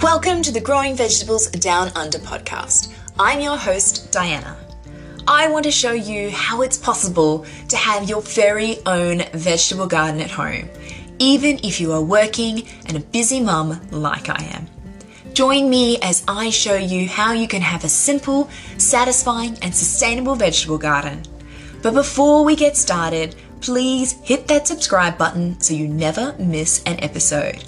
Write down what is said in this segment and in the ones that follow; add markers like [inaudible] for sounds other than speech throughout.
Welcome to the Growing Vegetables Down Under podcast. I'm your host, Diana. I want to show you how it's possible to have your very own vegetable garden at home, even if you are working and a busy mum like I am. Join me as I show you how you can have a simple, satisfying, and sustainable vegetable garden. But before we get started, please hit that subscribe button so you never miss an episode.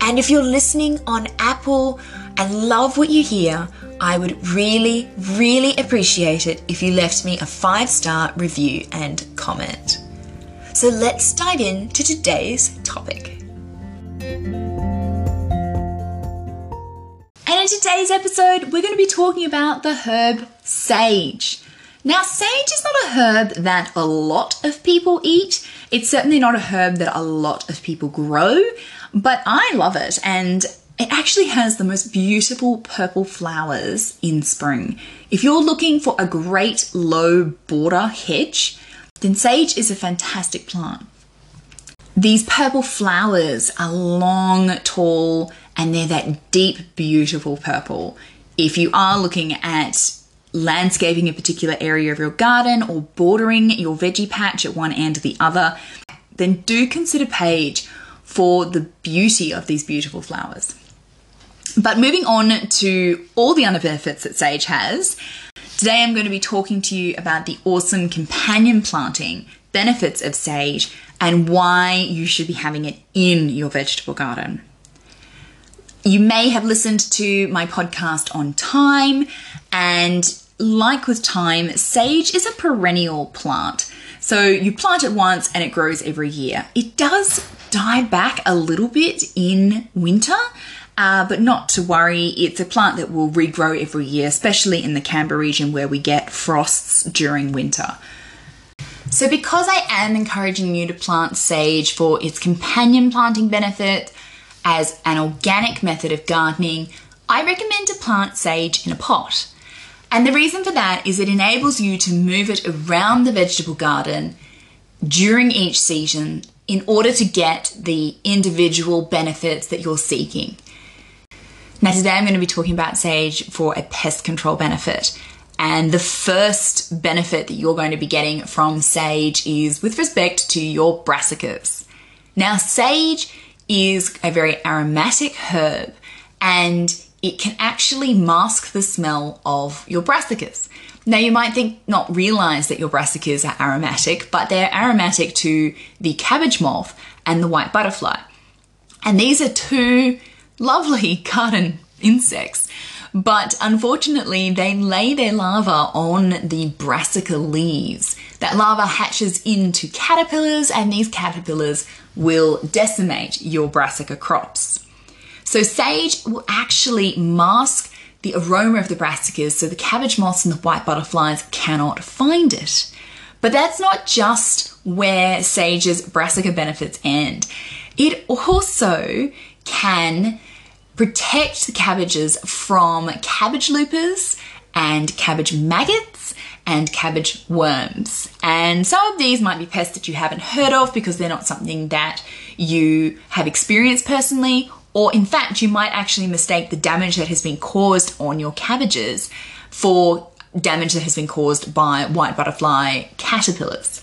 And if you're listening on Apple and love what you hear, I would really, really appreciate it if you left me a five star review and comment. So let's dive into today's topic. And in today's episode, we're going to be talking about the herb sage. Now, sage is not a herb that a lot of people eat. It's certainly not a herb that a lot of people grow, but I love it and it actually has the most beautiful purple flowers in spring. If you're looking for a great low border hedge, then sage is a fantastic plant. These purple flowers are long, tall, and they're that deep, beautiful purple. If you are looking at landscaping a particular area of your garden or bordering your veggie patch at one end or the other, then do consider sage for the beauty of these beautiful flowers. But moving on to all the other benefits that sage has, today I'm going to be talking to you about the awesome companion planting benefits of sage and why you should be having it in your vegetable garden. You may have listened to my podcast on thyme, and like with thyme, sage is a perennial plant. So you plant it once and it grows every year. It does die back a little bit in winter, uh, but not to worry. It's a plant that will regrow every year, especially in the Canberra region where we get frosts during winter. So, because I am encouraging you to plant sage for its companion planting benefit as an organic method of gardening, I recommend to plant sage in a pot. And the reason for that is it enables you to move it around the vegetable garden during each season in order to get the individual benefits that you're seeking. Now, today I'm going to be talking about sage for a pest control benefit. And the first benefit that you're going to be getting from sage is with respect to your brassicas. Now, sage is a very aromatic herb and it can actually mask the smell of your brassicas. Now, you might think not realize that your brassicas are aromatic, but they're aromatic to the cabbage moth and the white butterfly. And these are two lovely [laughs] garden insects, but unfortunately, they lay their larva on the brassica leaves. That larva hatches into caterpillars, and these caterpillars will decimate your brassica crops. So sage will actually mask the aroma of the brassicas so the cabbage moths and the white butterflies cannot find it. But that's not just where sage's brassica benefits end. It also can protect the cabbages from cabbage loopers and cabbage maggots and cabbage worms. And some of these might be pests that you haven't heard of because they're not something that you have experienced personally or in fact, you might actually mistake the damage that has been caused on your cabbages for damage that has been caused by white butterfly caterpillars.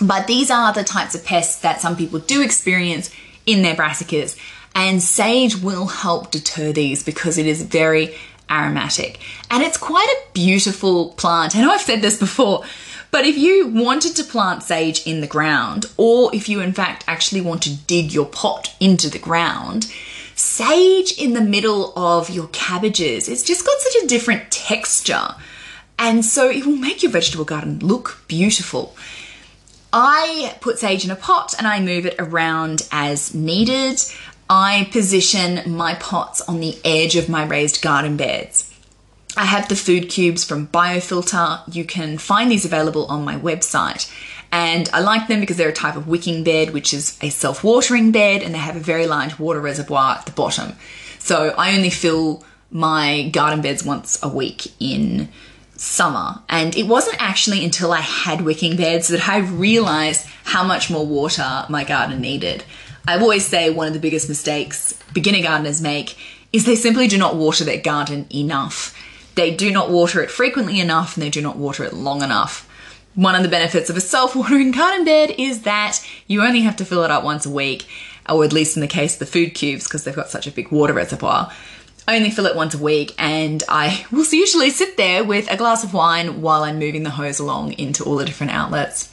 But these are the types of pests that some people do experience in their brassicas, and sage will help deter these because it is very aromatic. And it's quite a beautiful plant. I know I've said this before, but if you wanted to plant sage in the ground, or if you in fact actually want to dig your pot into the ground, sage in the middle of your cabbages, it's just got such a different texture. And so it will make your vegetable garden look beautiful. I put sage in a pot and I move it around as needed. I position my pots on the edge of my raised garden beds. I have the food cubes from Biofilta. You can find these available on my website. And I like them because they're a type of wicking bed, which is a self watering bed, and they have a very large water reservoir at the bottom. So I only fill my garden beds once a week in summer. And it wasn't actually until I had wicking beds that I realized how much more water my garden needed. I always say one of the biggest mistakes beginner gardeners make is they simply do not water their garden enough. They do not water it frequently enough and they do not water it long enough. One of the benefits of a self-watering garden bed is that you only have to fill it up once a week, or at least in the case of the food cubes, because they've got such a big water reservoir. only fill it once a week, and I will [laughs] usually sit there with a glass of wine while I'm moving the hose along into all the different outlets.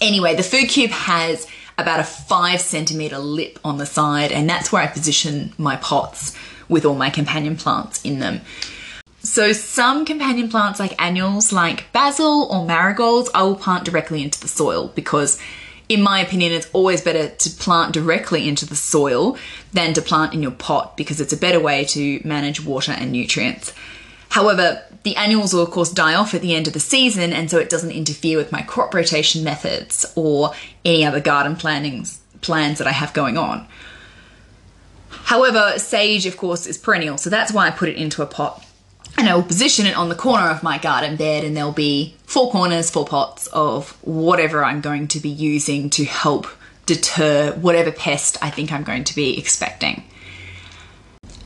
Anyway, the food cube has about a five centimeter lip on the side, and that's where I position my pots with all my companion plants in them. So some companion plants like annuals, like basil or marigolds, I will plant directly into the soil because in my opinion, it's always better to plant directly into the soil than to plant in your pot because it's a better way to manage water and nutrients. However, the annuals will of course die off at the end of the season and so it doesn't interfere with my crop rotation methods or any other garden plannings plans that I have going on. However, sage of course is perennial, so that's why I put it into a pot. And I will position it on the corner of my garden bed and there'll be four corners, four pots of whatever I'm going to be using to help deter whatever pest I think I'm going to be expecting.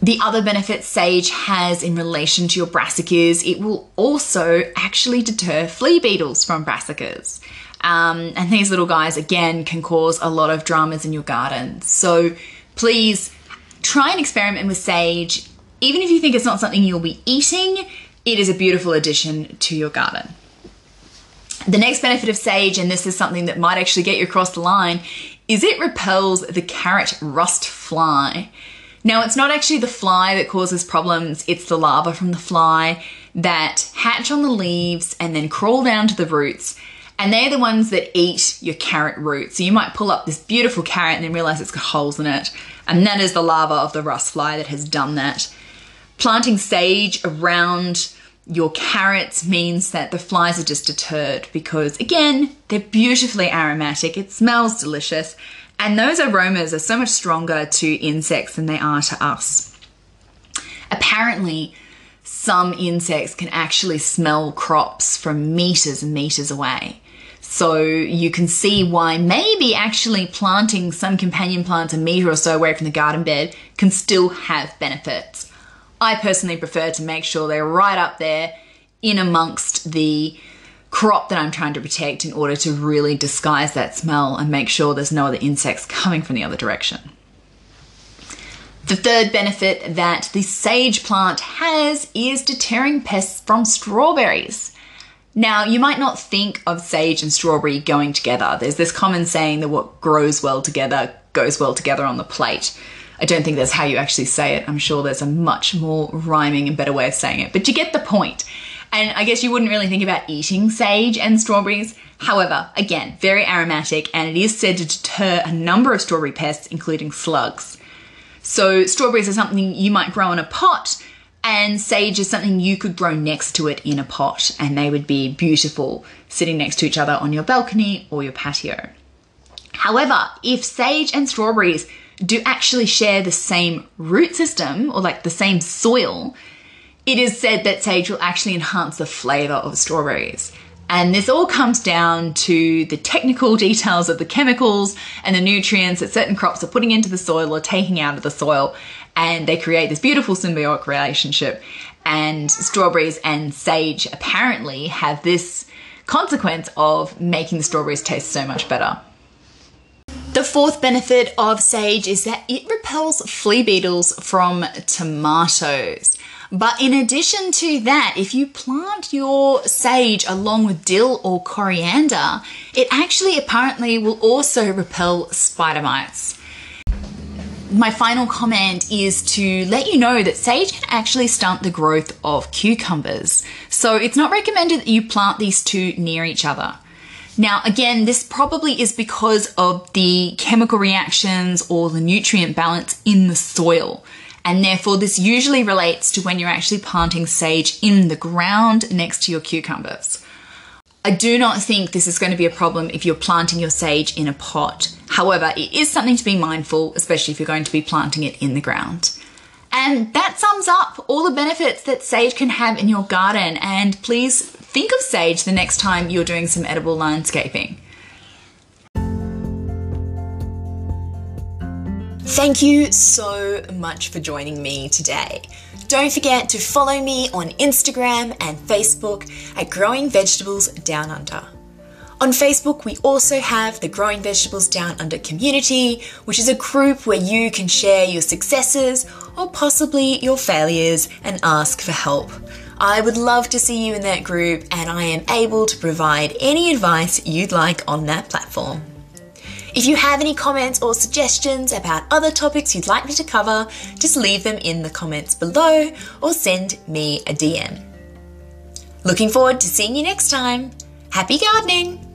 The other benefit sage has in relation to your brassicas, it will also actually deter flea beetles from brassicas. Um, and these little guys, again, can cause a lot of dramas in your garden. So please try and experiment with sage. Even if you think it's not something you'll be eating, it is a beautiful addition to your garden. The next benefit of sage, and this is something that might actually get you across the line, is it repels the carrot rust fly. Now, it's not actually the fly that causes problems, it's the larvae from the fly that hatch on the leaves and then crawl down to the roots. And they're the ones that eat your carrot root. So you might pull up this beautiful carrot and then realize it's got holes in it. And that is the larva of the rust fly that has done that. Planting sage around your carrots means that the flies are just deterred because, again, they're beautifully aromatic, it smells delicious, and those aromas are so much stronger to insects than they are to us. Apparently, some insects can actually smell crops from meters and meters away. So you can see why maybe actually planting some companion plants a meter or so away from the garden bed can still have benefits. I personally prefer to make sure they're right up there in amongst the crop that I'm trying to protect in order to really disguise that smell and make sure there's no other insects coming from the other direction. The third benefit that the sage plant has is deterring pests from strawberries. Now, you might not think of sage and strawberry going together. There's this common saying that what grows well together goes well together on the plate. I don't think that's how you actually say it. I'm sure there's a much more rhyming and better way of saying it, but you get the point. And I guess you wouldn't really think about eating sage and strawberries. However, again, very aromatic and it is said to deter a number of strawberry pests, including slugs. So, strawberries are something you might grow in a pot, and sage is something you could grow next to it in a pot, and they would be beautiful sitting next to each other on your balcony or your patio. However, if sage and strawberries do actually share the same root system or like the same soil, it is said that sage will actually enhance the flavor of strawberries. And this all comes down to the technical details of the chemicals and the nutrients that certain crops are putting into the soil or taking out of the soil. And they create this beautiful symbiotic relationship. And strawberries and sage apparently have this consequence of making the strawberries taste so much better. The fourth benefit of sage is that it repels flea beetles from tomatoes. But in addition to that, if you plant your sage along with dill or coriander, it actually apparently will also repel spider mites. My final comment is to let you know that sage can actually stunt the growth of cucumbers. So it's not recommended that you plant these two near each other. Now, again, this probably is because of the chemical reactions or the nutrient balance in the soil and therefore this usually relates to when you're actually planting sage in the ground next to your cucumbers. I do not think this is going to be a problem if you're planting your sage in a pot. However, it is something to be mindful, especially if you're going to be planting it in the ground. And that sums up all the benefits that sage can have in your garden. And please think of sage the next time you're doing some edible landscaping. Thank you so much for joining me today. Don't forget to follow me on Instagram and Facebook at Growing Vegetables Down Under. On Facebook, we also have the Growing Vegetables Down Under community, which is a group where you can share your successes or possibly your failures and ask for help. I would love to see you in that group, and I am able to provide any advice you'd like on that platform. If you have any comments or suggestions about other topics you'd like me to cover, just leave them in the comments below or send me a DM. Looking forward to seeing you next time. Happy gardening!